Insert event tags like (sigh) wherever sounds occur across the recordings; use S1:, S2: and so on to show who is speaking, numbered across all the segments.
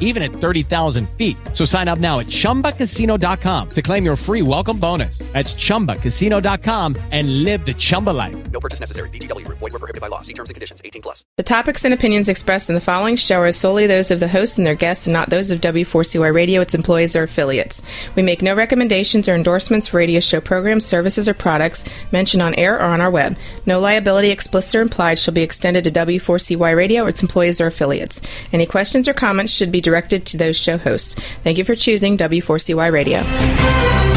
S1: even at 30,000 feet. So sign up now at ChumbaCasino.com to claim your free welcome bonus. That's ChumbaCasino.com and live the Chumba life.
S2: No purchase necessary. VGW. Void were prohibited by law. See terms and conditions. 18 plus.
S3: The topics and opinions expressed in the following show are solely those of the host and their guests and not those of W4CY Radio, its employees, or affiliates. We make no recommendations or endorsements for radio show programs, services, or products mentioned on air or on our web. No liability, explicit or implied, shall be extended to W4CY Radio or its employees or affiliates. Any questions or comments should be directed to those show hosts. Thank you for choosing W4CY Radio.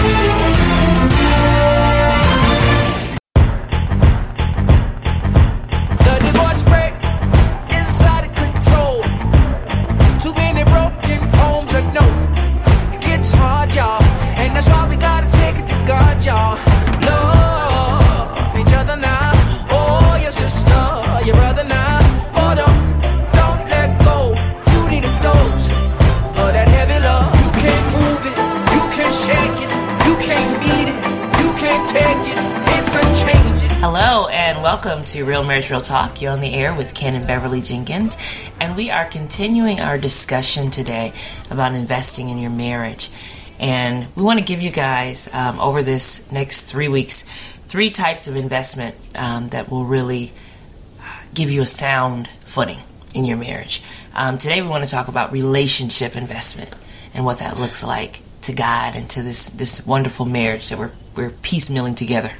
S4: To
S5: Real Marriage Real Talk. You're on the air with Ken and Beverly Jenkins, and we are continuing our discussion today about investing in your marriage. And we want to give you guys um, over this next three weeks three types of investment um, that will really give you a sound footing in your marriage. Um, today we want to talk about relationship investment and what that looks like to God and to this this wonderful marriage that we're we're piecemealing together.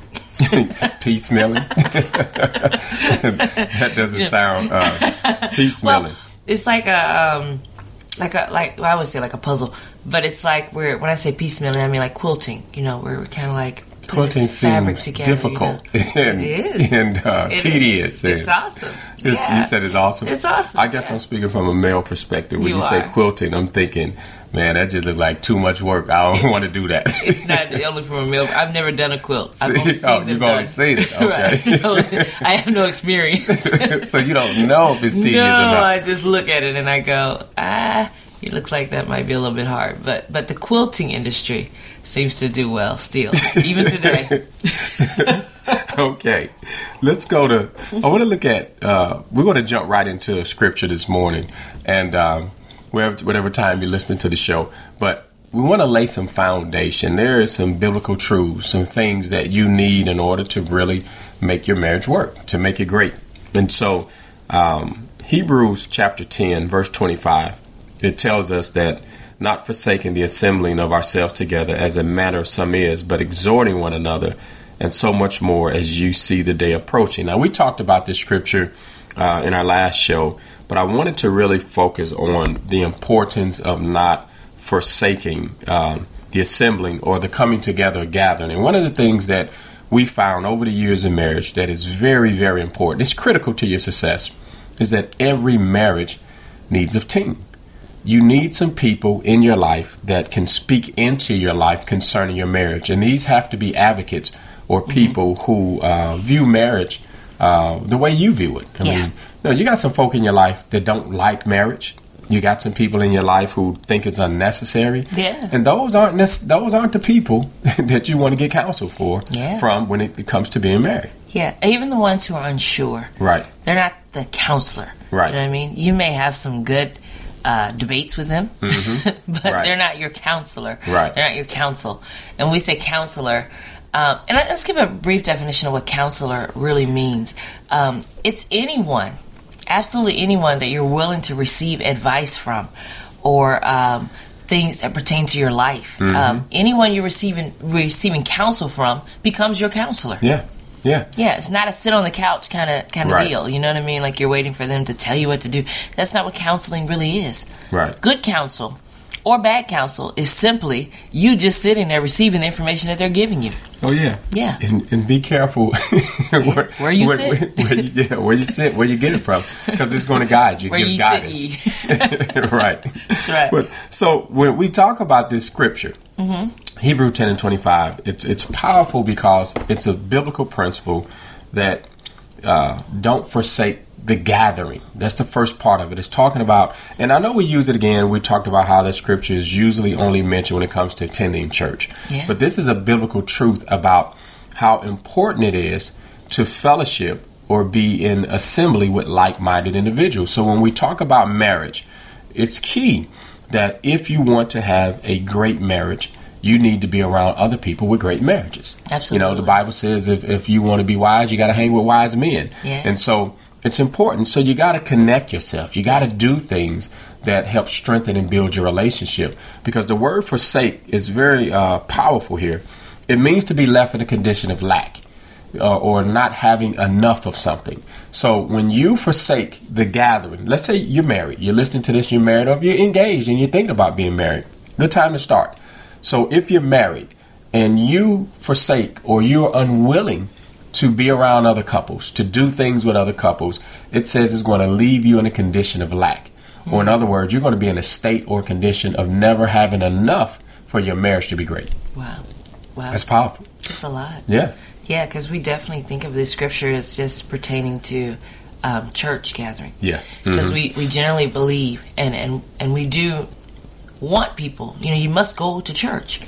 S6: Piecemealing. (laughs) that doesn't sound uh, piecemealing.
S5: Well, it's like a um, like a like well, I would say like a puzzle, but it's like we're when I say piecemealing, I mean like quilting. You know, we're, we're kind of like
S6: Quilting seams
S5: together.
S6: difficult
S5: you know? (laughs)
S6: and,
S5: It is.
S6: and uh,
S5: It
S6: tedious.
S5: It's awesome.
S6: it's-
S5: Yeah.
S6: You said it's awesome.
S5: It's awesome,
S6: I guess
S5: yeah.
S6: I'm speaking from a male perspective. When you,
S5: You
S6: say quilting, I'm thinking, man, that just look like too much work. I don't want to do that. (laughs)
S5: It's not only from a male. I've never done a quilt. I've only
S6: See? (laughs)
S5: seen
S6: Oh, you've only seen it. Okay.
S5: Right. I have no experience.
S6: so you don't know if it's tedious
S5: no,
S6: or not.
S5: I just look at it and I go, ah, it looks like that might be a little bit hard. But but the quilting industry seems to do well still, even today. (laughs)
S6: okay, let's go to. I want to look at. Uh, we're going to jump right into a scripture this morning, and um, wherever, whatever time you're listening to the show, but we want to lay some foundation. There is some biblical truths, some things that you need in order to really make your marriage work, to make it great. And so, um, Hebrews chapter 10, verse 25, it tells us that not forsaking the assembling of ourselves together as a matter of some is, but exhorting one another, and so much more as you see the day approaching. Now, we talked about this scripture uh, in our last show, but I wanted to really focus on the importance of not forsaking um, the assembling or the coming together gathering. And one of the things that we found over the years in marriage that is very, very important, it's critical to your success, is that every marriage needs a team. You need some people in your life that can speak into your life concerning your marriage. And these have to be advocates or people who uh, view marriage uh, the way you view it. I
S5: Yeah.
S6: mean, you, know, you got some folk in your life that don't like marriage. You got some people in your life who think it's unnecessary.
S5: Yeah.
S6: And those aren't nec- those aren't the people (laughs) that you want to get counsel for
S5: Yeah.
S6: from when it comes to being married.
S5: Yeah, even the ones who are unsure.
S6: Right.
S5: They're not the counselor.
S6: Right.
S5: You know what I mean? You may have some good uh, debates with them, (laughs) but
S6: Mm-hmm. Right.
S5: they're not your counselor.
S6: Right.
S5: They're not your counsel. And when we say counselor, um, and let- let's give a brief definition of what counselor really means. Um, it's anyone, absolutely anyone that you're willing to receive advice from, or um, things that pertain to your life.
S6: Mm-hmm.
S5: Um, anyone you're receiving receiving counsel from becomes your counselor.
S6: Yeah. Yeah.
S5: Yeah, it's not a sit on the couch kind of kind of
S6: Right.
S5: deal. You know what I mean? Like you're waiting for them to tell you what to do. That's not what counseling really is.
S6: Right.
S5: Good counsel or bad counsel is simply you just sitting there receiving the information that they're giving you.
S6: Oh yeah.
S5: Yeah.
S6: And, and be careful (laughs) where,
S5: Where you
S6: where,
S5: sit.
S6: Where, where you, yeah, where you sit, where you get it from, because it's going to guide you.
S5: Where
S6: gives
S5: you
S6: guidance.
S5: sit, (laughs)
S6: right.
S5: That's right.
S6: But, so when we talk about this scripture, mm-hmm. Hebrew 10 and 25, it's, it's powerful because it's a biblical principle that uh, don't forsake the gathering. That's the first part of it. It's talking about, and I know we use it again. We talked about how the scripture is usually only mentioned when it comes to attending church.
S5: Yeah.
S6: But this is a biblical truth about how important it is to fellowship or be in assembly with like minded individuals. So when we talk about marriage, it's key that if you want to have a great marriage, you need to be around other people with great marriages. Absolutely. You know, the Bible says if, if you want to be wise, you got to hang with wise men.
S5: Yeah.
S6: And so it's important. So you got to connect yourself. You got to do things that help strengthen and build your relationship because the word forsake is very uh, powerful here. It means to be left in a condition of lack uh, or not having enough of something. So when you forsake the gathering, let's say you're married, you're listening to this, you're married, or if you're engaged and you're thinking about being married, good time to start. So if you're married and you forsake or you're unwilling to be around other couples, to do things with other couples, it says it's going to leave you in a condition of lack. Or in other words, you're going to be in a state or condition of never having enough for your marriage to be great.
S5: Wow. Wow.
S6: That's powerful.
S5: That's a lot.
S6: Yeah.
S5: Yeah, because we definitely think of this scripture as just pertaining to um, church gathering.
S6: Yeah.
S5: Because we, we generally believe and, and, and we do want people, you know, you must go to church.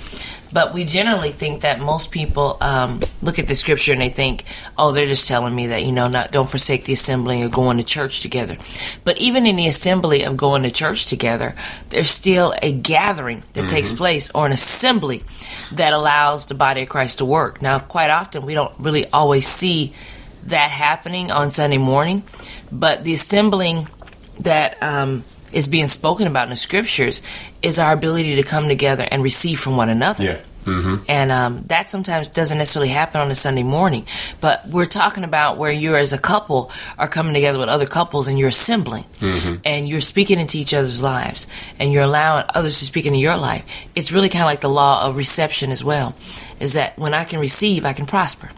S5: But we generally think that most people um, look at the scripture and they think, oh, they're just telling me that, you know, not don't forsake the assembly or going to church together. But even in the assembly of going to church together, there's still a gathering that takes place or an assembly that allows the body of Christ to work. Now, quite often, we don't really always see that happening on Sunday morning, but the assembling that um, is being spoken about in the scriptures is our ability to come together and receive from one another.
S6: Yeah. Mm-hmm.
S5: And um, that sometimes doesn't necessarily happen on a Sunday morning. But we're talking about where you, as a couple, are coming together with other couples and you're assembling. And you're speaking into each other's lives. And you're allowing others to speak into your life. It's really kind of like the law of reception as well. Is that when I can receive, I can prosper.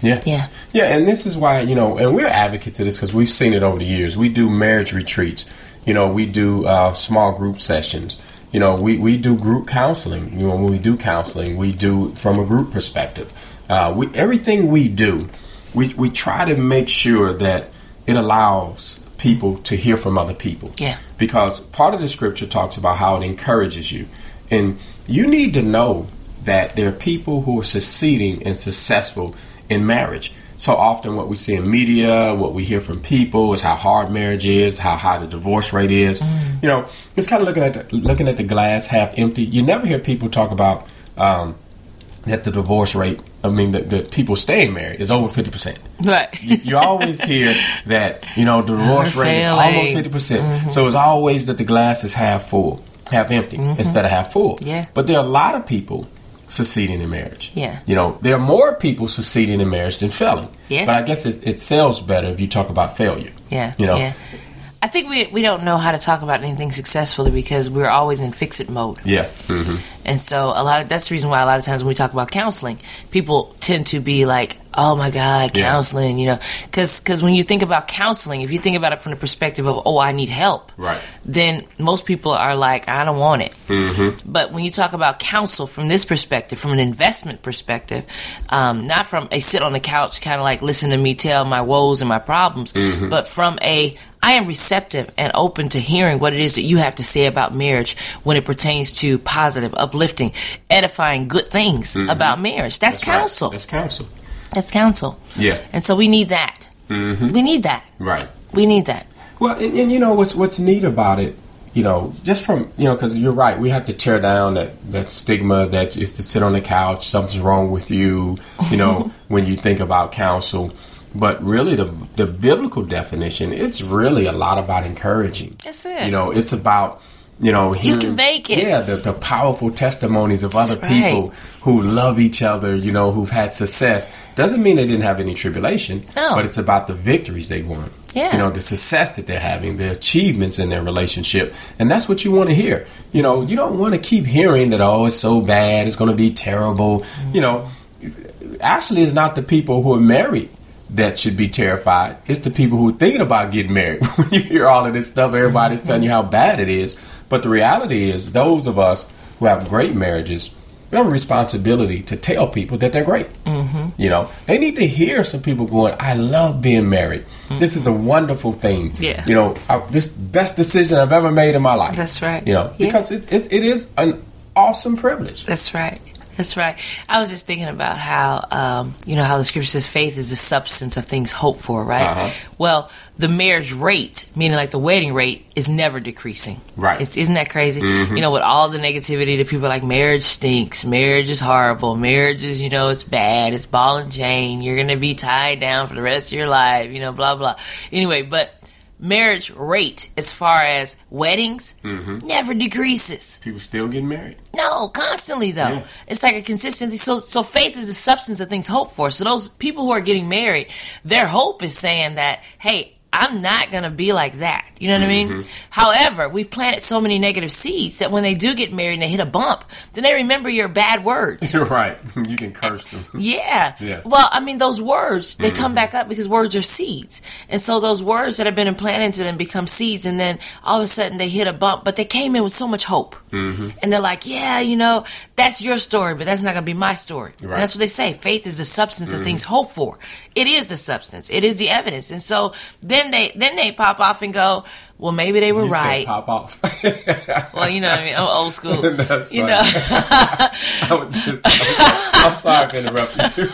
S6: Yeah.
S5: Yeah.
S6: Yeah, and this is why, you know, and we're advocates of this because we've seen it over the years. We do marriage retreats. You know, we do uh, small group sessions. You know, we, we do group counseling. You know, when we do counseling, we do from a group perspective. Uh, we everything we do, we we try to make sure that it allows people to hear from other people.
S5: Yeah.
S6: Because part of the scripture talks about how it encourages you, and you need to know that there are people who are succeeding and successful in marriage. So often, what we see in media, what we hear from people, is how hard marriage is, how high the divorce rate is. Mm. You know, it's kind of looking at the, looking at the glass half empty. You never hear people talk about um, that the divorce rate. I mean, that the people staying married is over fifty percent.
S5: Right.
S6: You always hear (laughs) that you know the divorce
S5: We're
S6: rate is almost fifty percent. Mm-hmm. So it's always that the glass is half full, half empty mm-hmm. instead of half full.
S5: Yeah.
S6: But there are a lot of people succeeding in marriage.
S5: Yeah.
S6: You know, there are more people succeeding in marriage than failing.
S5: Yeah.
S6: But I guess it, it sells better if you talk about failure.
S5: Yeah.
S6: You know.
S5: Yeah. I think we we don't know how to talk about anything successfully because we're always in fix it mode.
S6: Yeah. hmm
S5: And so a lot of that's the reason why a lot of times when we talk about counseling, people tend to be like, "Oh my God,
S6: Yeah.
S5: counseling," you know, because when you think about counseling, if you think about it from the perspective of, "Oh, I need help,"
S6: Right.
S5: then most people are like, "I don't want it."
S6: Mm-hmm.
S5: But when you talk about counsel from this perspective, from an investment perspective, um, not from a sit on the couch kind of like listen to me tell my woes and my problems,
S6: Mm-hmm.
S5: but from a I am receptive and open to hearing what it is that you have to say about marriage when it pertains to positive, uplifting, edifying, good things about marriage. That's,
S6: Mm-hmm. That's right.
S5: counsel.
S6: That's counsel.
S5: That's counsel.
S6: Yeah.
S5: And so we need that. Mm-hmm. We need that.
S6: Right.
S5: We need that.
S6: Well, and, and you know what's what's neat about it, you know, just from you know, because you're right, we have to tear down that that stigma that is to sit on the couch, something's wrong with you, you know, (laughs) when you think about counsel. But really, the the biblical definition, it's really a lot about encouraging.
S5: That's it.
S6: You know, it's about you know
S5: You can
S6: hearing-
S5: make it.
S6: Yeah, the, the powerful testimonies of
S5: That's
S6: other
S5: right.
S6: people who love each other. You know, who've had success. Doesn't mean they didn't have any tribulation.
S5: No.
S6: But it's about the victories they won.
S5: Yeah.
S6: You know, the success that they're having, the achievements in their relationship. And that's what you want to hear. You know, you don't want to keep hearing that, oh, it's so bad, it's going to be terrible. Mm-hmm. You know, actually, it's not the people who are married that should be terrified. It's the people who are thinking about getting married. (laughs) when you hear all of this stuff, everybody's mm-hmm. telling you how bad it is. But the reality is, those of us who have great marriages, we have a responsibility to tell people that they're great. Mm-hmm. You know, they need to hear some people going, "I love being married. This is a wonderful thing.
S5: Yeah.
S6: You know, I, this best decision I've ever made in my life.
S5: That's right.
S6: You know,
S5: Yeah.
S6: because it, it, it is an awesome privilege.
S5: That's right. That's right. I was just thinking about how, um, you know, how the scripture says faith is the substance of things hoped for, right?
S6: Uh-huh.
S5: Well, the marriage rate, meaning like the wedding rate, is never decreasing.
S6: Right.
S5: It's, isn't that crazy? You know, with all the negativity that people are like, marriage stinks, marriage is horrible, marriage is, you know, it's bad, it's ball and chain, you're going to be tied down for the rest of your life, you know, blah, blah. Anyway, but marriage rate as far as weddings mm-hmm. never decreases.
S6: People still getting married.
S5: No, constantly though.
S6: Yeah.
S5: It's like a consistency. So, so faith is the substance of things hoped for. So those people who are getting married, their hope is saying that, hey, I'm not gonna be like that. You know what I mean?
S6: Mm-hmm.
S5: However, we've planted so many negative seeds that when they do get married and they hit a bump, then they remember your bad words. (laughs)
S6: You're right. (laughs) You can curse them. (laughs)
S5: Yeah.
S6: Yeah.
S5: Well, I mean, those words, they come back up because words are seeds. And so those words that have been implanted into them become seeds. And then all of a sudden they hit a bump, but they came in with so much hope.
S6: Mm-hmm.
S5: And they're like, yeah, you know, that's your story, but that's not going to be my story.
S6: Right. Mm-hmm.
S5: that's what they say. Faith is the substance of things hoped for. It is the substance. It is the evidence. And so then they, then they pop off and go, well, maybe they were
S6: You
S5: right.
S6: pop off. (laughs)
S5: Well, you know what I mean? I'm old school. (laughs)
S6: That's
S5: you
S6: funny.
S5: know, (laughs)
S6: I was just, I'm sorry for interrupting you.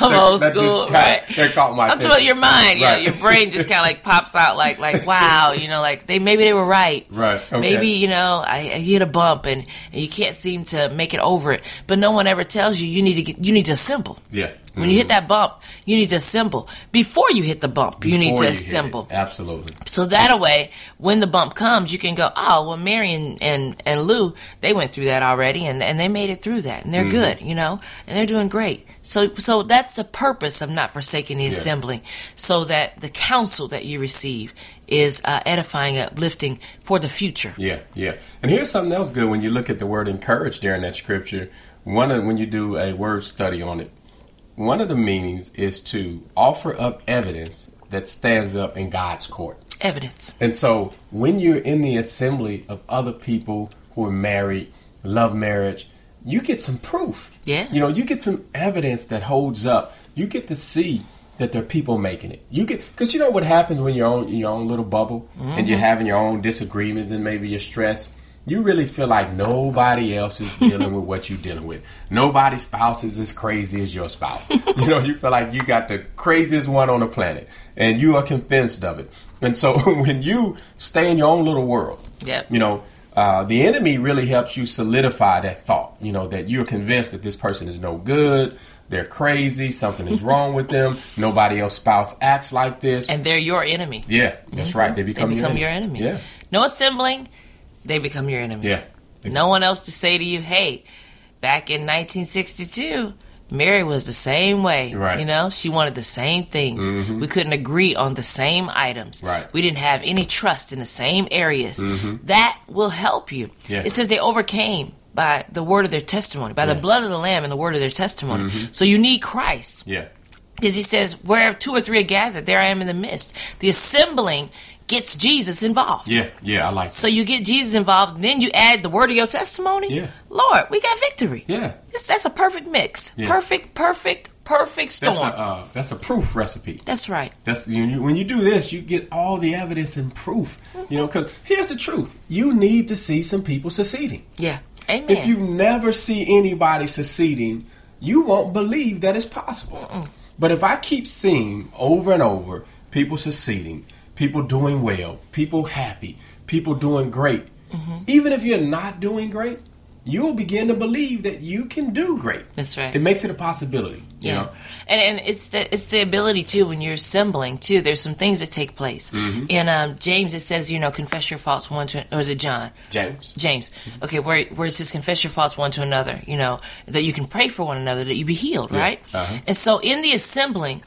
S5: I'm old
S6: That
S5: school,
S6: caught-
S5: right?
S6: That caught my
S5: I'm
S6: attention.
S5: talking about your mind. You know,
S6: Right.
S5: your brain just kind of like pops out, like like wow, you know, like they maybe they were right.
S6: Right, okay.
S5: Maybe you know I, I hit a bump and, and you can't seem to make it over it, but no one ever tells you you need to get you need to assemble.
S6: Yeah.
S5: When you hit that bump, you need to assemble. Before you hit the bump, you need
S6: Before
S5: to
S6: it.
S5: assemble.
S6: Absolutely.
S5: So that way, when the bump comes, you can go, oh, well, Mary and, and, and Lou, they went through that already and, and they made it through that and they're good, you know, and they're doing great. So, so that's the purpose of not forsaking the assembly so that the counsel that you receive is uh, edifying, uplifting for the future.
S6: Yeah, yeah. And here's something else good when you look at the word encourage there in that scripture. One of when you do a word study on it, one of the meanings is to offer up evidence that stands up in God's court.
S5: Evidence.
S6: And so when you're in the assembly of other people who are married, love marriage, you get some proof.
S5: Yeah.
S6: You know, you get some evidence that holds up. You get to see that there are people making it. You get because you know what happens when you're on in your own little bubble and you're mm-hmm. having your own disagreements and maybe you're stressed. You really feel like nobody else is dealing with what you're dealing with. Nobody's spouse is as crazy as your spouse. (laughs) you know, you feel like you got the craziest one on the planet, and you are convinced of it. And so (laughs) when you stay in your own little world,
S5: Yep.
S6: you know, uh, the enemy really helps you solidify that thought. You know that you're convinced that this person is no good. They're crazy. Something is wrong with them. Nobody else spouse acts like this.
S5: And they're your enemy.
S6: yeah, that's right. They become,
S5: They
S6: become,
S5: become your enemy.
S6: Yeah,
S5: No assembling, they become your enemy.
S6: yeah.
S5: No one else to say to you, hey, back in 1962, Mary was the same way.
S6: Right. Mm-hmm.
S5: You know, she wanted the same things. We couldn't agree on the same items.
S6: Right.
S5: We didn't have any trust in the same areas. That will help you.
S6: Mm-hmm. Yeah.
S5: It says they overcame by the word of their testimony, by the blood of the Lamb and the word of their testimony. So you need Christ.
S6: Yeah.
S5: Because he says, where two or three are gathered, there I am in the midst. The assembling gets Jesus involved.
S6: Yeah, yeah, I like
S5: So
S6: that.
S5: you get Jesus involved, and then you add the word of your testimony.
S6: Yeah.
S5: Lord, we got victory.
S6: Yeah.
S5: That's, that's a perfect mix.
S6: Yeah.
S5: Perfect, perfect, perfect storm.
S6: That's a uh, that's a proof recipe.
S5: That's right.
S6: That's you, you, when you do this, you get all the evidence and proof. You know, because here's the truth: you need to see some people succeeding.
S5: Yeah. Amen.
S6: If you never see anybody succeeding, you won't believe that it's possible. But if I keep seeing over and over people succeeding, people doing well, people happy, people doing great,
S5: Mm-hmm.
S6: even if you're not doing great, you'll begin to believe that you can do great.
S5: That's right.
S6: It makes it a possibility. You
S5: Yeah,
S6: know?
S5: and and it's the it's the ability too when you're assembling too. There's some things that take place.
S6: Mm-hmm.
S5: In um, James, it says you know confess your faults one to or is it John?
S6: James.
S5: James. Okay, where where it says confess your faults one to another. You know that you can pray for one another that you be healed, right?
S6: uh-huh.
S5: And so in the assembling.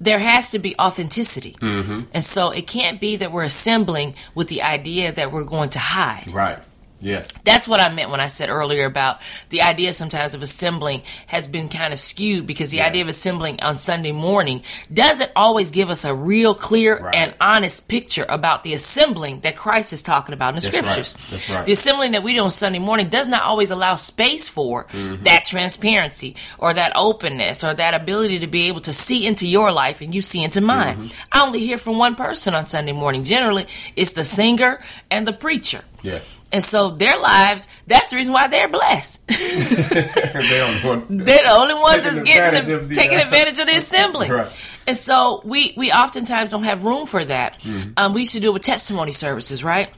S5: There has to be authenticity.
S6: Mm-hmm.
S5: And so it can't be that we're assembling with the idea that we're going to hide.
S6: Right. Yeah.
S5: That's what I meant when I said earlier about the idea sometimes of assembling has been kind of skewed because the
S6: Yeah.
S5: idea of assembling on Sunday morning doesn't always give us a real clear
S6: Right.
S5: and honest picture about the assembling that Christ is talking about in the
S6: That's right.
S5: scriptures.
S6: That's right.
S5: The assembling that we do on Sunday morning does not always allow space for
S6: Mm-hmm.
S5: that transparency or that openness or that ability to be able to see into your life and you see into mine.
S6: Mm-hmm.
S5: I only hear from one person on Sunday morning. Generally, it's the singer and the preacher.
S6: Yeah.
S5: And so their lives, that's the reason why they're blessed. (laughs)
S6: they (laughs)
S5: they're the only ones that's getting
S6: advantage
S5: the,
S6: the,
S5: taking
S6: uh,
S5: advantage of the (laughs) assembly.
S6: Right.
S5: And so we we oftentimes don't have room for that.
S6: Mm-hmm.
S5: Um, we used to do it with testimony services, right?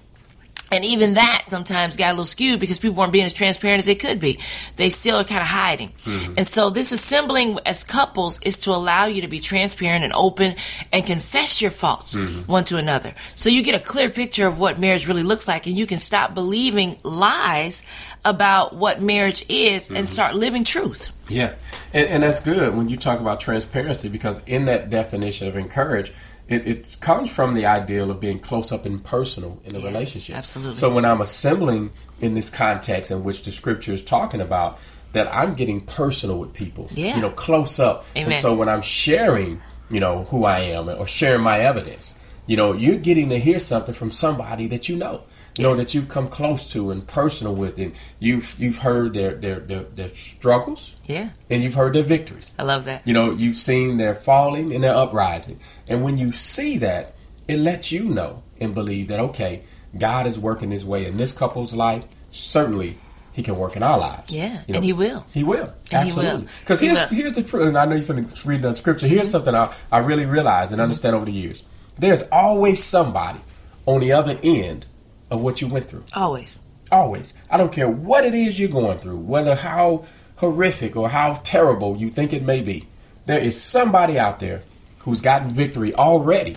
S5: And even that sometimes got a little skewed because people weren't being as transparent as they could be. They still are kind of hiding.
S6: Mm-hmm.
S5: And so this assembling as couples is to allow you to be transparent and open and confess your faults
S6: Mm-hmm.
S5: one to another. So you get a clear picture of what marriage really looks like and you can stop believing lies about what marriage is
S6: Mm-hmm.
S5: and start living truth.
S6: Yeah, and, and that's good when you talk about transparency because in that definition of encourage, it, it comes from the ideal of being close up and personal in a
S5: Yes,
S6: relationship.
S5: absolutely.
S6: So when I'm assembling in this context in which the scripture is talking about, that I'm getting personal with people,
S5: Yeah.
S6: you know, close up.
S5: Amen.
S6: And so when I'm sharing, you know, who I am or sharing my evidence, you know, you're getting to hear something from somebody that you know. You know that you've come close to and personal with, and you've you've heard their their their, their struggles,
S5: Yeah,
S6: and you've heard their victories.
S5: I love that.
S6: You know, you've seen their falling and their uprising. And when you see that, it lets you know and believe that, okay, God is working his way in this couple's life. Certainly, he can work in our lives.
S5: Yeah,
S6: You
S5: and he will.
S6: He will.
S5: And
S6: Absolutely. Because
S5: He
S6: here's,
S5: will.
S6: here's the truth. And I know you're going to read the scripture. Here's mm-hmm. something I, I really realized and mm-hmm. understand over the years. There's always somebody on the other end of what you went through.
S5: Always.
S6: Always. I don't care what it is you're going through, whether how horrific or how terrible you think it may be. There is somebody out there who's gotten victory already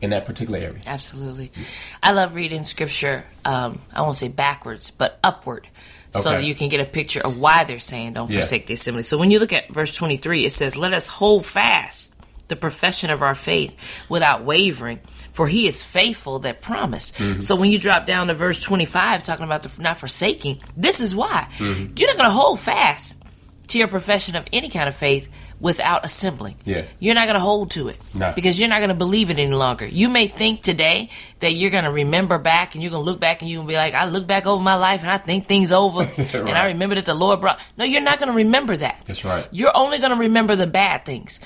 S6: in that particular area.
S5: Absolutely. I love reading scripture, um, I won't say backwards, but upward. So
S6: Okay.
S5: that you can get a picture of why they're saying don't
S6: Yeah.
S5: forsake the assembly. So when you look at verse 23, it says, Let us hold fast the profession of our faith without wavering, for he is faithful that promised.
S6: Mm-hmm.
S5: So when you drop down to verse 25, talking about the not forsaking, this is why.
S6: Mm-hmm.
S5: You're not going to hold fast to your profession of any kind of faith without assembling.
S6: Yeah.
S5: You're not going to hold to it
S6: No.
S5: because you're not going to believe it any longer. You may think today that you're going to remember back and you're going to look back and you're going to be like, I look back over my life and I think things over (laughs) and I remember that the Lord brought. No, you're not going to remember that.
S6: That's right.
S5: You're only going to remember the bad things.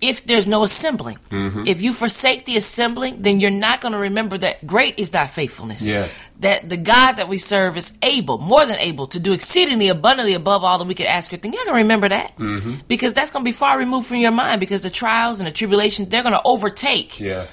S5: If there's no assembling,
S6: Mm-hmm.
S5: if you forsake the assembling, then you're not going to remember that great is thy faithfulness.
S6: Yeah.
S5: That the God that we serve is able, more than able, to do exceedingly abundantly above all that we could ask or think. You're going to remember that
S6: Mm-hmm.
S5: because that's going to be far removed from your mind because the trials and the tribulations they're going to overtake
S6: Yeah.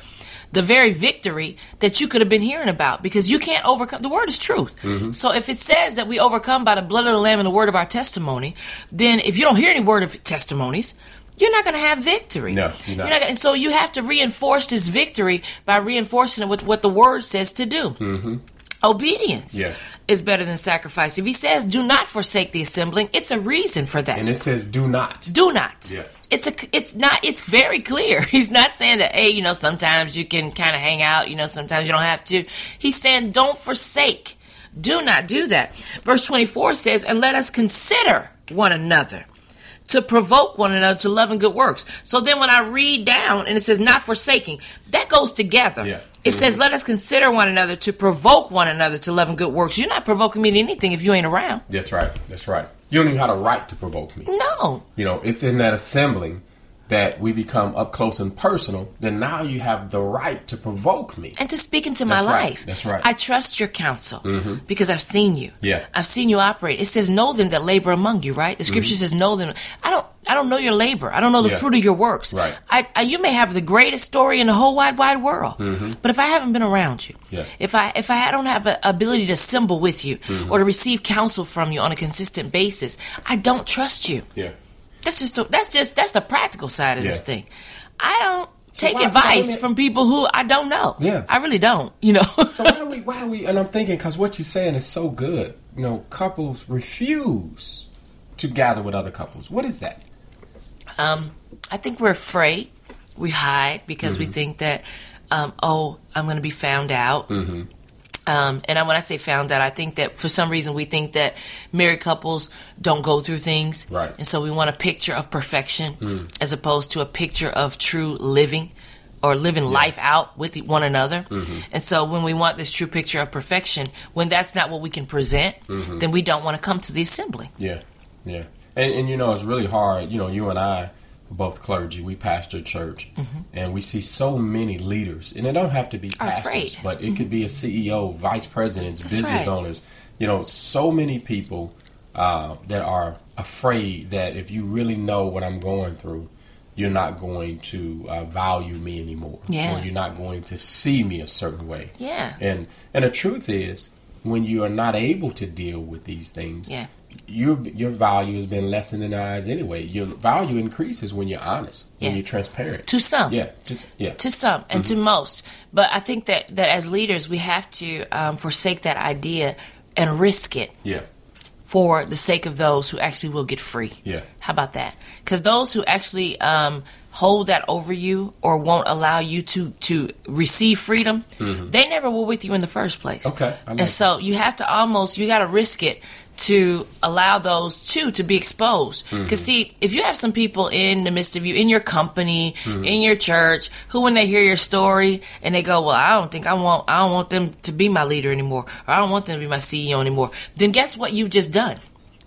S5: the very victory that you could have been hearing about because you can't overcome the word is truth
S6: Mm-hmm.
S5: so if it says that we overcome by the blood of the lamb and the word of our testimony then if you don't hear any word of testimonies you're not going to have victory.
S6: No, you're not.
S5: gonna, and so you have to reinforce this victory by reinforcing it with what the word says to do. Mm-hmm. Obedience
S6: Yeah.
S5: is better than sacrifice. If he says, "Do not forsake the assembling," it's a reason for that
S6: And it says, do not.
S5: do not.
S6: Yeah.
S5: It's a. It's not. It's very clear. (laughs) He's not saying that. Hey, you know, sometimes you can kind of hang out. You know, sometimes you don't have to. He's saying, don't forsake. Do not do that. Verse twenty four says, and let us consider one another to provoke one another to love and good works. So then when I read down and it says not forsaking, that goes together.
S6: Yeah.
S5: It says let us consider one another to provoke one another to love and good works. You're not provoking me to anything if you ain't around.
S6: That's right. That's right. You don't even have a right to provoke me.
S5: No.
S6: You know, it's in that assembling that we become up close and personal, then now you have the right to provoke me.
S5: and to speak into my
S6: right.
S5: life.
S6: That's right. Mm-hmm.
S5: I trust your counsel because I've seen you.
S6: Yeah.
S5: I've seen you operate. It says, "Know them that labor among you." Right? The scripture says, "Know them." I don't. I don't know your labor. I don't know the
S6: Mm-hmm. Yeah.
S5: fruit of your works.
S6: Right.
S5: I, I, you may have the greatest story in the whole wide, wide world, but if I haven't been around you,
S6: Mm-hmm. Yeah.
S5: if I if I don't have an ability to assemble with you
S6: Mm-hmm.
S5: or to receive counsel from you on a consistent basis, I don't trust you.
S6: Yeah.
S5: That's just the, that's just that's the practical side of this thing. I don't
S6: So
S5: take
S6: why-
S5: advice
S6: let me-
S5: from people who I don't know.
S6: Yeah.
S5: I really don't. You know. (laughs)
S6: So why do we? Why do we? And I'm thinking because what you're saying is so good. You know, couples refuse to gather with other couples. What is that?
S5: um, I think we're afraid. We hide because we think that, um, oh, I'm going to be found out. Mm-hmm. Um, and I, when I say found out, I think that for some reason we think that married couples don't go through things,
S6: Right.
S5: And so we want a picture of perfection mm. as opposed to a picture of true living or living life out with one another. Mm-hmm. And so when we want this true picture of perfection, when that's not what we can present, mm-hmm. then we don't want to come to the assembly.
S6: Yeah, yeah. And and you know it's really hard. You know, you and I both clergy. We pastor church, and we see so many leaders, and they don't have to be pastors,
S5: afraid.
S6: but it could be a CEO, vice presidents,
S5: That's
S6: business
S5: right.
S6: owners. You know, so many people uh, that are afraid that if you really know what I'm going through, you're not going to uh, value me anymore,
S5: Yeah.
S6: or you're not going to see me a certain way.
S5: Yeah.
S6: And and the truth is, when you are not able to deal with these things,
S5: Yeah.
S6: Your your value has been lessened in eyes anyway. Your value increases when you're honest, when
S5: Yeah.
S6: you're transparent.
S5: To some.
S6: Yeah, just yeah.
S5: to some and
S6: Mm-hmm.
S5: to most. But I think that, that as leaders, we have to um, forsake that idea and risk it
S6: Yeah,
S5: for the sake of those who actually will get free.
S6: yeah,
S5: How about that? Because those who actually um, hold that over you or won't allow you to to receive freedom, they never were with you in the first place.
S6: Mm-hmm. Okay, like
S5: and so you have to almost you got to risk it to allow those two to be exposed.
S6: Mm-hmm.
S5: Because see, if you have some people in the midst of you, in your company,
S6: Mm-hmm.
S5: in your church, who when they hear your story and they go, "Well, I don't think I want I don't want them to be my leader anymore, or I don't want them to be my CEO anymore," then guess what you've just done?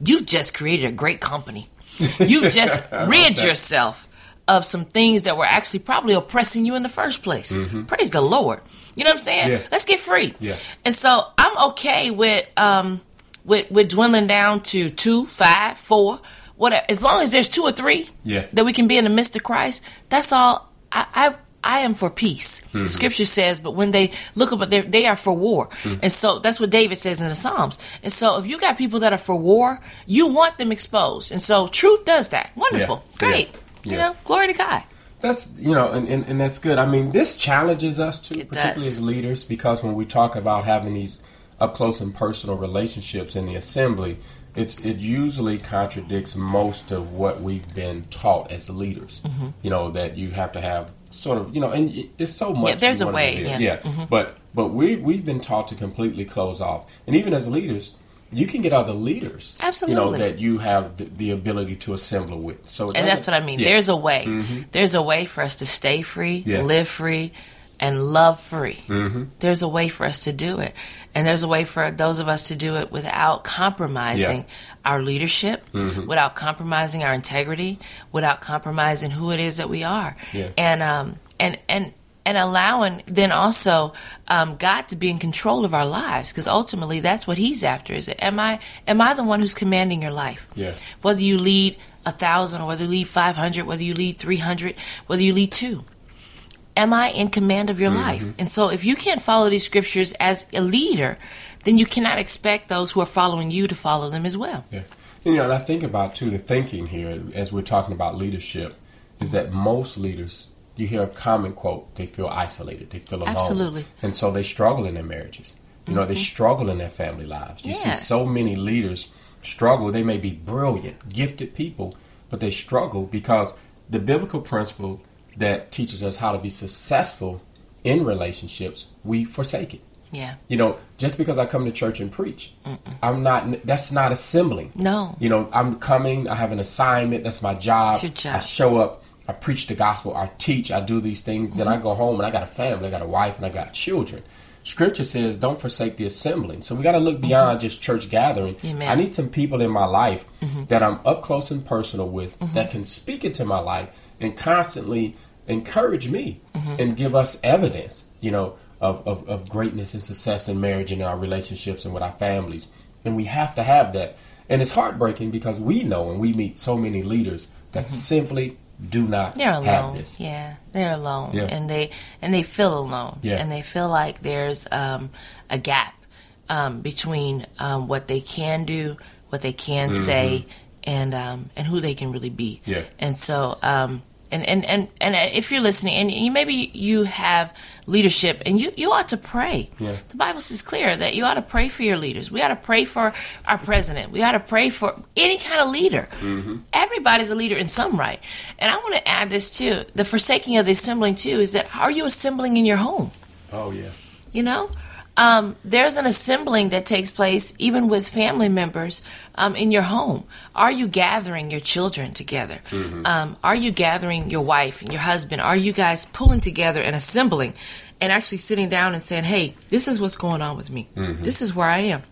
S5: You've just created a great company. (laughs) You've just rid yourself of some things that were actually probably oppressing you in the first place. Praise the Lord. You know what I'm saying?
S6: Mm-hmm. Yeah.
S5: Let's get free.
S6: Yeah.
S5: And so I'm okay with um with dwindling down to two, five, four, whatever. As long as there's two or three
S6: Yeah.
S5: that we can be in the midst of Christ, that's all. I I, I am for peace.
S6: Mm-hmm.
S5: The scripture says, but when they look up, they they are for war,
S6: Mm-hmm.
S5: and so that's what David says in the Psalms. And so if you got people that are for war, you want them exposed, and so truth does that. Wonderful,
S6: Yeah.
S5: great.
S6: Yeah.
S5: You know, glory to God.
S6: That's you know, and, and, and that's good. I mean, this challenges us too,
S5: It
S6: particularly
S5: does.
S6: as leaders, because when we talk about having these up close and personal relationships in the assembly, it's it usually contradicts most of what we've been taught as leaders.
S5: Mm-hmm.
S6: You know that you have to have sort of you know, and it's so much.
S5: there's a way,
S6: do.
S5: yeah. Mm-hmm.
S6: But but we we've been taught to completely close off, and even as leaders. You can get other leaders, absolutely, you know, that you have the, the ability to assemble with. So,
S5: And that's what I mean.
S6: yeah.
S5: There's a way. There's a way for us to stay free,
S6: Yeah.
S5: live free, and love free.
S6: Mm-hmm.
S5: There's a way for us to do it. And there's a way for those of us to do it without compromising our leadership,
S6: Mm-hmm.
S5: without compromising our integrity, without compromising who it is that we are.
S6: Yeah.
S5: And um and and and allowing then also um, God to be in control of our lives because ultimately that's what He's after. Is it am I am I the one who's commanding your life?
S6: Yeah.
S5: Whether you lead a thousand or whether you lead five hundred, whether you lead three hundred, whether you lead two. Am I in command of your
S6: Mm-hmm.
S5: life? And so if you can't follow these scriptures as a leader, then you cannot expect those who are following you to follow them as well.
S6: Yeah. You know, and I think about too the thinking here as we're talking about leadership is that most leaders, you hear a common quote, they feel isolated, they feel alone,
S5: Absolutely.
S6: and so they struggle in their marriages. You know, they struggle in their family lives. You see so many leaders struggle. They may be brilliant, gifted people, but they struggle because the biblical principle that teaches us how to be successful in relationships, we forsake it.
S5: Yeah.
S6: You know, just because I come to church and preach, I'm not. That's not assembling.
S5: No.
S6: You know, I'm coming. I have an assignment. That's my job.
S5: Job.
S6: I show up. I preach the gospel. I teach. I do these things. Then I
S5: Mm-hmm.
S6: go home and I got a family. I got a wife and I got children. Scripture says, "Don't forsake the assembling." So we got to look beyond just church gathering.
S5: Mm-hmm. Amen.
S6: I need some people in my life that I'm up close and personal with that can speak into my life and constantly encourage me
S5: Mm-hmm.
S6: and give us evidence, you know, of, of, of greatness and success in marriage and our relationships and with our families. And we have to have that. And it's heartbreaking because we know and we meet so many leaders that simply do not
S5: Mm-hmm. They're
S6: have
S5: alone.
S6: this.
S5: Yeah, they're alone,
S6: Yeah.
S5: and they and they feel alone,
S6: Yeah.
S5: and they feel like there's um, a gap um, between um, what they can do, what they can say, and um, and who they can really be.
S6: Mm-hmm. Yeah.
S5: And so, um, and, and and and uh, if you're listening, and you maybe you have leadership, and you you ought to pray.
S6: Yeah.
S5: The Bible says clear that you ought to pray for your leaders. We ought to pray for our president. We ought to pray for any kind of leader. Mm-hmm. Everybody's a leader in some right. And I want to add this too: the forsaking of the assembling too is that are you assembling in your home?
S6: Oh, yeah.
S5: You know, um, there's an assembling that takes place even with family members um, in your home. Are you gathering your children together? Um, are you gathering your wife and your husband? Are you guys pulling together and assembling and actually sitting down and saying, hey, this is what's going on with me? This is where I am.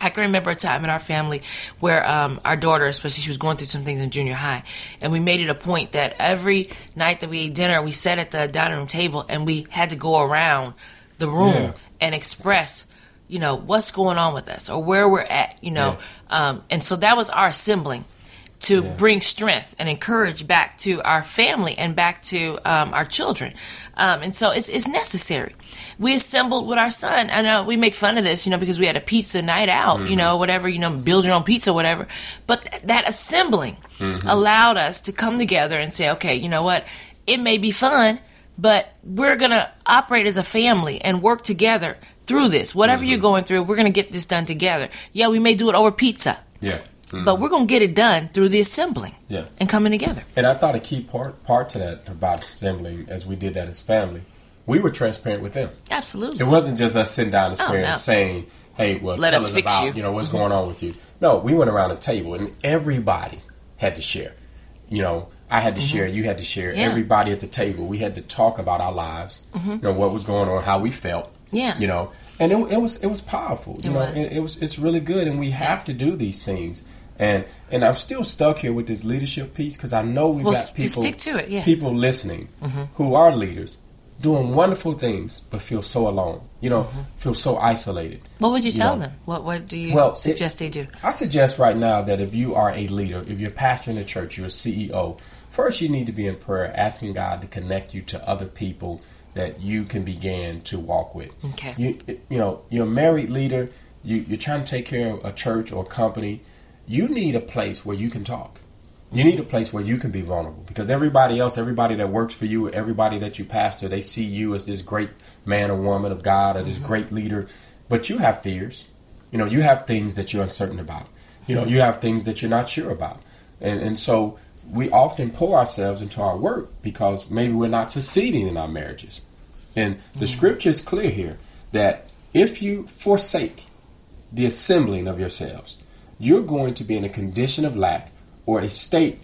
S5: I can remember a time in our family where um, our daughter, especially, she was going through some things in junior high, and we made it a point that every night that we ate dinner, we sat at the dining room table and we had to go around the room
S6: Yeah.
S5: And express, you know, what's going on with us or where we're at, you know. Um, and so that was our assembling to bring strength and encourage back to our family and back to um, our children. Um, and so it's, it's necessary. We assembled with our son. I know we make fun of this, you know, because we had a pizza night out, you know, whatever, you know, build your own pizza, whatever. But th- that assembling allowed us to come together and say, okay, you know what? It may be fun, but we're going to operate as a family and work together through this. Whatever you're mm-hmm. going through, we're going to get this done together. Yeah, we may do it over pizza,
S6: Yeah. Mm-hmm.
S5: but we're going to get it done through the assembling
S6: Yeah.
S5: and coming together.
S6: And I thought a key part part to that about assembling, as we did that as family, we were transparent with them.
S5: Absolutely.
S6: It wasn't just us sitting down as
S5: Oh,
S6: parents
S5: no.
S6: saying, "Hey, well,
S5: Let
S6: tell
S5: us
S6: us,
S5: fix
S6: about
S5: you."
S6: know what's mm-hmm. going on with you." No, we went around the table and everybody had to share. You know, I had to share. You had to share.
S5: Mm-hmm. Yeah. Mm-hmm.
S6: Everybody at the table, we had to talk about our lives. You know what was going on, how we felt.
S5: Yeah.
S6: You know, and it, it was it was powerful. You
S5: It
S6: know,
S5: was.
S6: It, it was it's really good, and we have to do these things. And and I'm still stuck here with this leadership piece because I know we've
S5: Well,
S6: got people
S5: stick to it, yeah. Mm-hmm.
S6: listening who are leaders doing wonderful things but feel so alone. You know, feel so isolated.
S5: What would you
S6: You
S5: tell
S6: know.
S5: them? What What do you
S6: Well, it-
S5: suggest they do?
S6: I suggest right now that if you are a leader, if you're a pastor in the church, you're a CEO, first you need to be in prayer, asking God to connect you to other people that you can begin to walk with.
S5: Okay.
S6: You you know, you're a married leader, you, you're trying to take care of a church or a company, you need a place where you can talk. You need a place where you can be vulnerable because everybody else, everybody that works for you, everybody that you pastor, they see you as this great man or woman of God or this mm-hmm. great leader, but you have fears. You know, you have things that you're uncertain about. You know, you have things that you're not sure about. And and so we often pull ourselves into our work because maybe we're not succeeding in our marriages. And the scripture is clear here that if you forsake the assembling of yourselves, you're going to be in a condition of lack or a state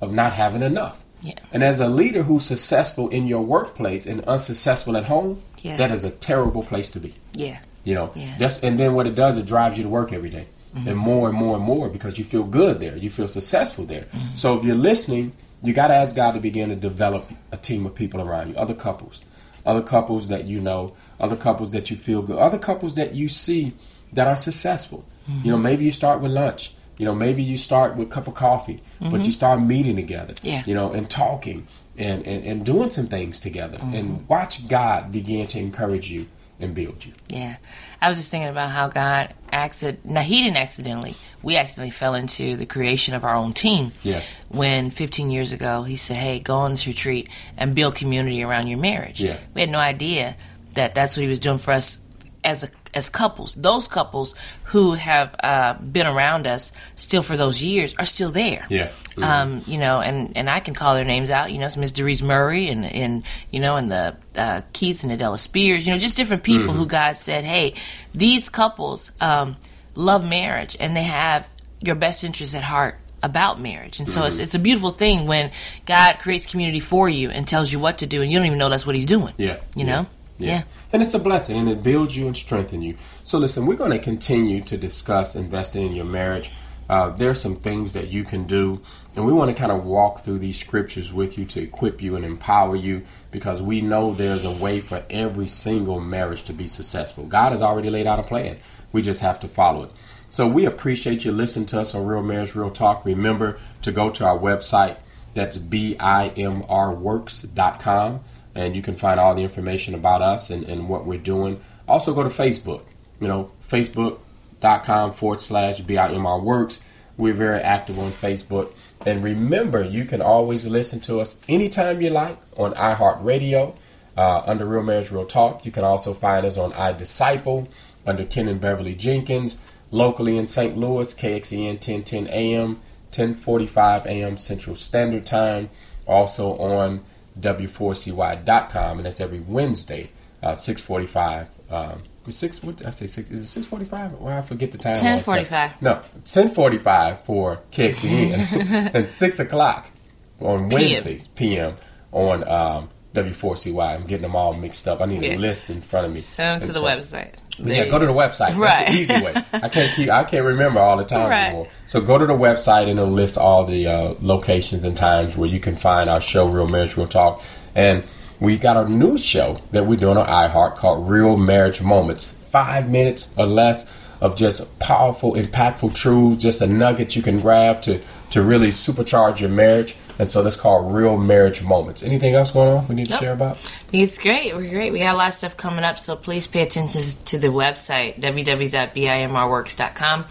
S6: of not having enough.
S5: Yeah.
S6: And as a leader who's successful in your workplace and unsuccessful at home,
S5: Yeah.
S6: that is a terrible place to be.
S5: Yeah.
S6: You know,
S5: Yeah. Mm-hmm.
S6: just and then what it does, it drives you to work every day. And more and more and more because you feel good there, you feel successful there.
S5: Mm-hmm.
S6: So if you're listening, you got to ask God to begin to develop a team of people around you, other couples, other couples that you know, other couples that you feel good, other couples that you see that are successful. You know, maybe you start with lunch. You know, maybe you start with a cup of coffee, but you start meeting together.
S5: Yeah.
S6: You know, and talking and, and, and doing some things together, and watch God begin to encourage you and build you.
S5: Yeah. I was just thinking about how God acted. Now, He didn't accidentally. We accidentally fell into the creation of our own team.
S6: Yeah.
S5: When 15 years ago, He said, hey, go on this retreat and build community around your marriage.
S6: Yeah.
S5: We had no idea that that's what He was doing for us as a, as couples. Those couples who have uh, been around us still for those years are still there.
S6: Yeah.
S5: Um, you know, and, and I can call their names out. You know, it's Miss Doris Murray and, and you know, and the uh, Keith and Adela Spears. You know, just different people who God said, hey, these couples um, love marriage and they have your best interest at heart about marriage. And so it's, it's a beautiful thing when God creates community for you and tells you what to do and you don't even know that's what He's doing.
S6: Yeah.
S5: You know? Yeah.
S6: And it's a blessing and it builds you and strengthens you. So listen, we're going to continue to discuss investing in your marriage. uh, there's some things that you can do. And we want to kind of walk through these scriptures with you to equip you and empower you because we know there's a way for every single marriage to be successful. God has already laid out a plan. We just have to follow it. So we appreciate you listening to us on Real Marriage, Real Talk. Remember to go to our website. That's BIMRworks.com. And you can find all the information about us and, and what we're doing. Also go to Facebook. You know, Facebook.com forward slash BIMRworks. We're very active on Facebook. And remember, you can always listen to us anytime you like on iHeartRadio uh, under Real Marriage, Real Talk. You can also find us on iDisciple under Ken and Beverly Jenkins. Locally in St. Louis, KXEN 1010 AM, 1045 AM Central Standard Time. Also on W4CY.com, and that's every Wednesday, uh, 645. Um, six. What did I say? Six. Is it six forty-five? Well, I forget the time.
S5: Ten forty-five.
S6: No, ten forty-five for KXEN, (laughs) and six o'clock on Wednesdays PM, on um, W4CY. I'm getting them all mixed up. I need
S5: Yeah.
S6: a list in front of me.
S5: Send them to
S6: And
S5: the
S6: so- yeah, go to the website.
S5: Right.
S6: That's the easy way. I can't keep. I can't remember all the times
S5: Right.
S6: anymore. So go to the website and it'll list all the uh, locations and times where you can find our show, Real Marriage, Real Talk. And we got a new show that we're doing on iHeart called Real Marriage Moments. Five minutes or less of just powerful, impactful truths, just a nugget you can grab to to really supercharge your marriage. And so that's called Real Marriage Moments. Anything else going on we need to
S5: Nope.
S6: share about?
S5: It's great. We're great. We got a lot of stuff coming up, so please pay attention to the website, www.bimrworks.com,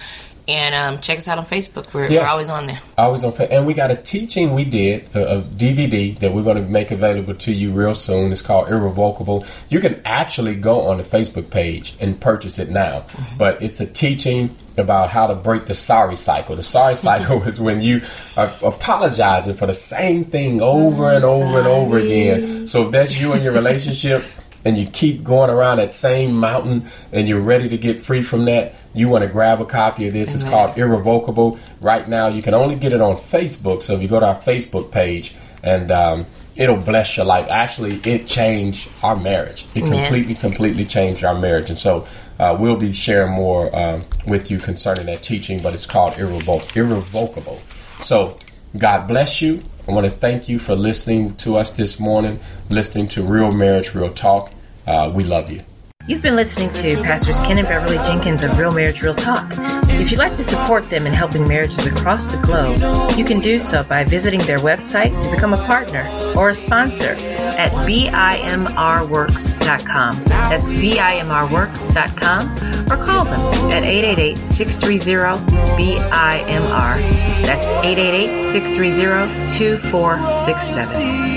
S5: and um, check us out on Facebook. We're,
S6: Yeah.
S5: we're always on there.
S6: Always on fa- and we got a teaching we did a, a DVD that we're going to make available to you real soon. It's called Irrevocable. You can actually go on the Facebook page and purchase it now, but it's a teaching about how to break the sorry cycle. The sorry (laughs) cycle is when you are apologizing for the same thing over and over and over again. So if that's you in your relationship and you keep going around that same mountain and you're ready to get free from that, you want to grab a copy of this. It's called Irrevocable. Right now, you can only get it on Facebook. So if you go to our Facebook page and um, it'll bless your life. Actually, it changed our marriage. It completely, completely changed our marriage. And so uh, we'll be sharing more um, with you concerning that teaching, but it's called Irrevoc- Irrevocable. So God bless you. I want to thank you for listening to us this morning, listening to Real Marriage, Real Talk. Uh, we love you.
S7: You've been listening to Pastors Ken and Beverly Jenkins of Real Marriage, Real Talk. If you'd like to support them in helping marriages across the globe, you can do so by visiting their website to become a partner or a sponsor at BIMRworks.com. That's BIMRworks.com or call them at 888-630-BIMR. That's 888-630-2467.